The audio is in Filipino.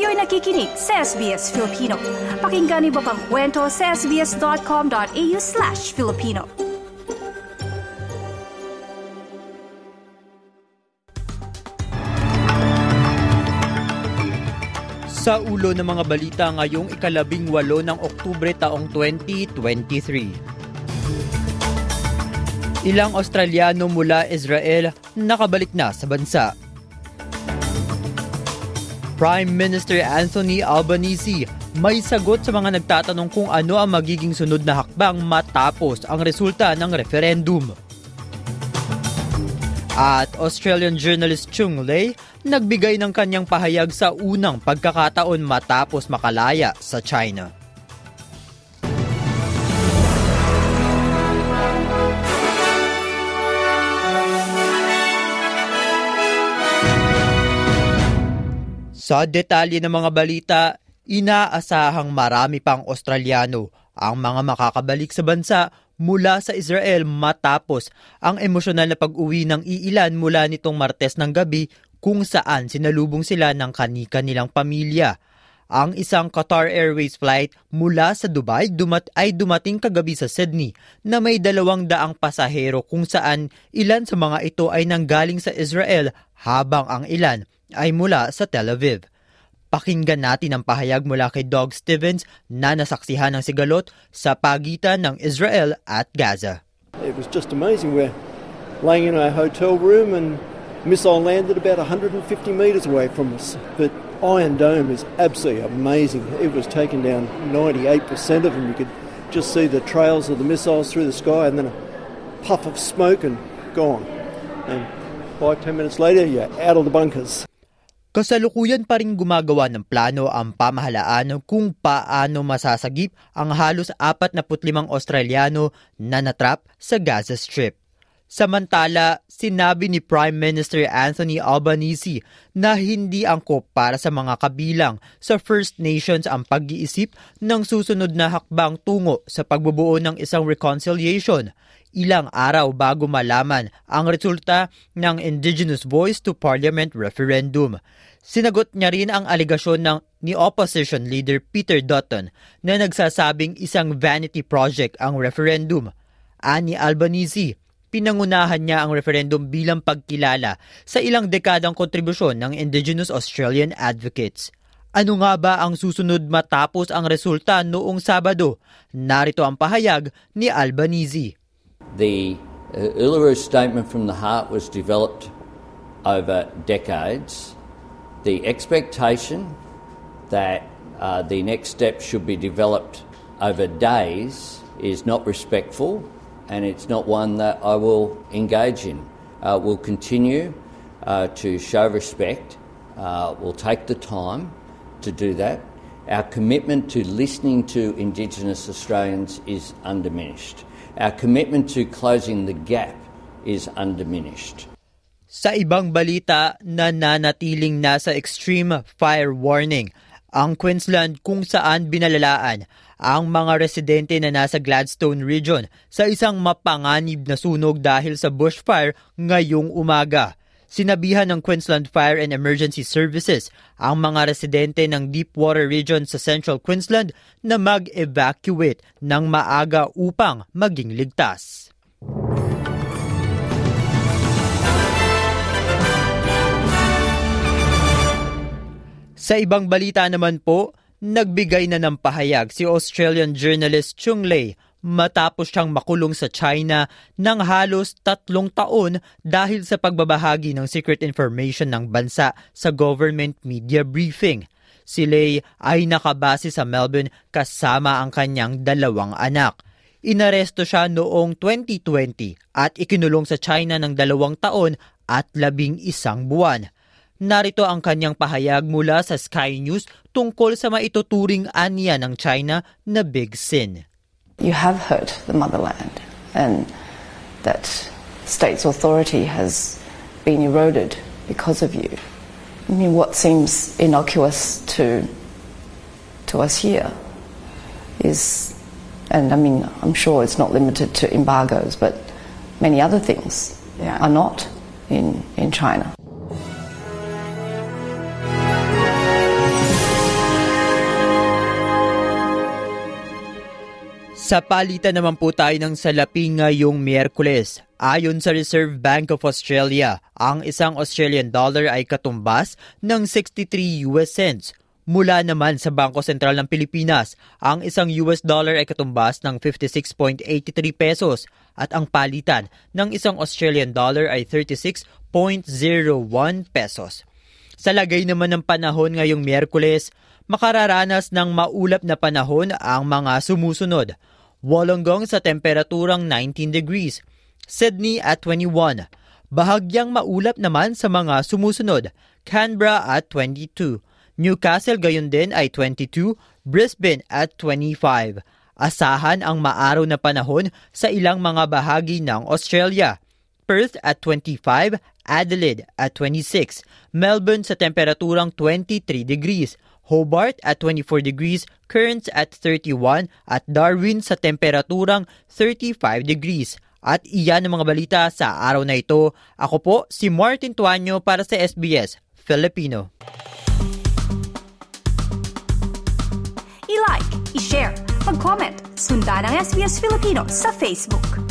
Kayo'y nakikinig sa SBS Filipino. Pakinggan niyo pa ang kwento sa sbs.com.au slash Filipino. Sa ulo ng mga balita ngayong ikalabing walo ng Oktubre taong 2023. Ilang Australiano mula Israel nakabalik na sa bansa. Prime Minister Anthony Albanese may sagot sa mga nagtatanong kung ano ang magiging sunod na hakbang matapos ang resulta ng referendum. At Australian journalist Chung Lei nagbigay ng kanyang pahayag sa unang pagkakataon matapos makalaya sa China. Sa detalye ng mga balita, inaasahang marami pang Australiano ang mga makakabalik sa bansa mula sa Israel matapos ang emosyonal na pag-uwi ng iilan mula nitong Martes ng gabi kung saan sinalubong sila ng kanika nilang pamilya. Ang isang Qatar Airways flight mula sa Dubai dumat ay dumating kagabi sa Sydney na may dalawang daang pasahero kung saan ilan sa mga ito ay nanggaling sa Israel habang ang ilan ay mula sa Tel Aviv. Pakinggan natin ang pahayag mula kay Doug Stevens na nasaksihan ng sigalot sa pagitan ng Israel at Gaza. It was just amazing. We're laying in our hotel room and missile landed about 150 metres away from us. But Iron Dome is absolutely amazing. It was taken down 98% of them. You could just see the trails of the missiles through the sky and then a puff of smoke and gone. And five, ten minutes later, you're out of the bunkers. Kasalukuyan pa rin gumagawa ng plano ang pamahalaan kung paano masasagip ang halos 45 Australiano na natrap sa Gaza Strip. Samantala, sinabi ni Prime Minister Anthony Albanese na hindi angkop para sa mga kabilang sa First Nations ang pag-iisip ng susunod na hakbang tungo sa pagbubuo ng isang reconciliation ilang araw bago malaman ang resulta ng Indigenous Voice to Parliament referendum. Sinagot niya rin ang aligasyon ng ni opposition leader Peter Dutton na nagsasabing isang vanity project ang referendum. Ani Albanese, pinangunahan niya ang referendum bilang pagkilala sa ilang dekadang kontribusyon ng Indigenous Australian advocates. Ano nga ba ang susunod matapos ang resulta noong Sabado? Narito ang pahayag ni Albanese. The uh, Uluru Statement from the Heart was developed over decades the expectation that uh, the next step should be developed over days is not respectful and it's not one that I will engage in. Uh, we'll continue uh, to show respect. Uh, we'll take the time to do that. Our commitment to listening to Indigenous Australians is undiminished. Our commitment to closing the gap is undiminished. Sa ibang balita, nananatiling nasa extreme fire warning ang Queensland kung saan binalalaan ang mga residente na nasa Gladstone region sa isang mapanganib na sunog dahil sa bushfire ngayong umaga. Sinabihan ng Queensland Fire and Emergency Services ang mga residente ng Deepwater Region sa Central Queensland na mag-evacuate ng maaga upang maging ligtas. Sa ibang balita naman po, nagbigay na ng pahayag si Australian journalist Chung Lei matapos siyang makulong sa China ng halos tatlong taon dahil sa pagbabahagi ng secret information ng bansa sa government media briefing. Si Lei ay nakabase sa Melbourne kasama ang kanyang dalawang anak. Inaresto siya noong 2020 at ikinulong sa China ng dalawang taon at labing isang buwan. Narito ang kanyang pahayag mula sa Sky News tungkol sa maituturing anya ng China na big sin. You have hurt the motherland and that state's authority has been eroded because of you. I mean, what seems innocuous to to us here is, and I mean, I'm sure it's not limited to embargoes, but many other things yeah. are not in in China. Sa palitan naman po tayo ng salapi ngayong Miyerkules. Ayon sa Reserve Bank of Australia, ang isang Australian dollar ay katumbas ng 63 US cents. Mula naman sa Bangko Sentral ng Pilipinas, ang isang US dollar ay katumbas ng 56.83 pesos at ang palitan ng isang Australian dollar ay 36.01 pesos. Sa lagay naman ng panahon ngayong Miyerkules, makararanas ng maulap na panahon ang mga sumusunod. Wollongong sa temperaturang 19 degrees, Sydney at 21. Bahagyang maulap naman sa mga sumusunod, Canberra at 22. Newcastle gayon din ay 22, Brisbane at 25. Asahan ang maaraw na panahon sa ilang mga bahagi ng Australia. Perth at 25, Adelaide at 26, Melbourne sa temperaturang 23 degrees, Hobart at 24 degrees, Cairns at 31 at Darwin sa temperaturang 35 degrees. At iyan ang mga balita sa araw na ito. Ako po si Martin Tuanyo para sa SBS Filipino. I-like, i-share, mag-comment, sundan ang SBS Filipino sa Facebook.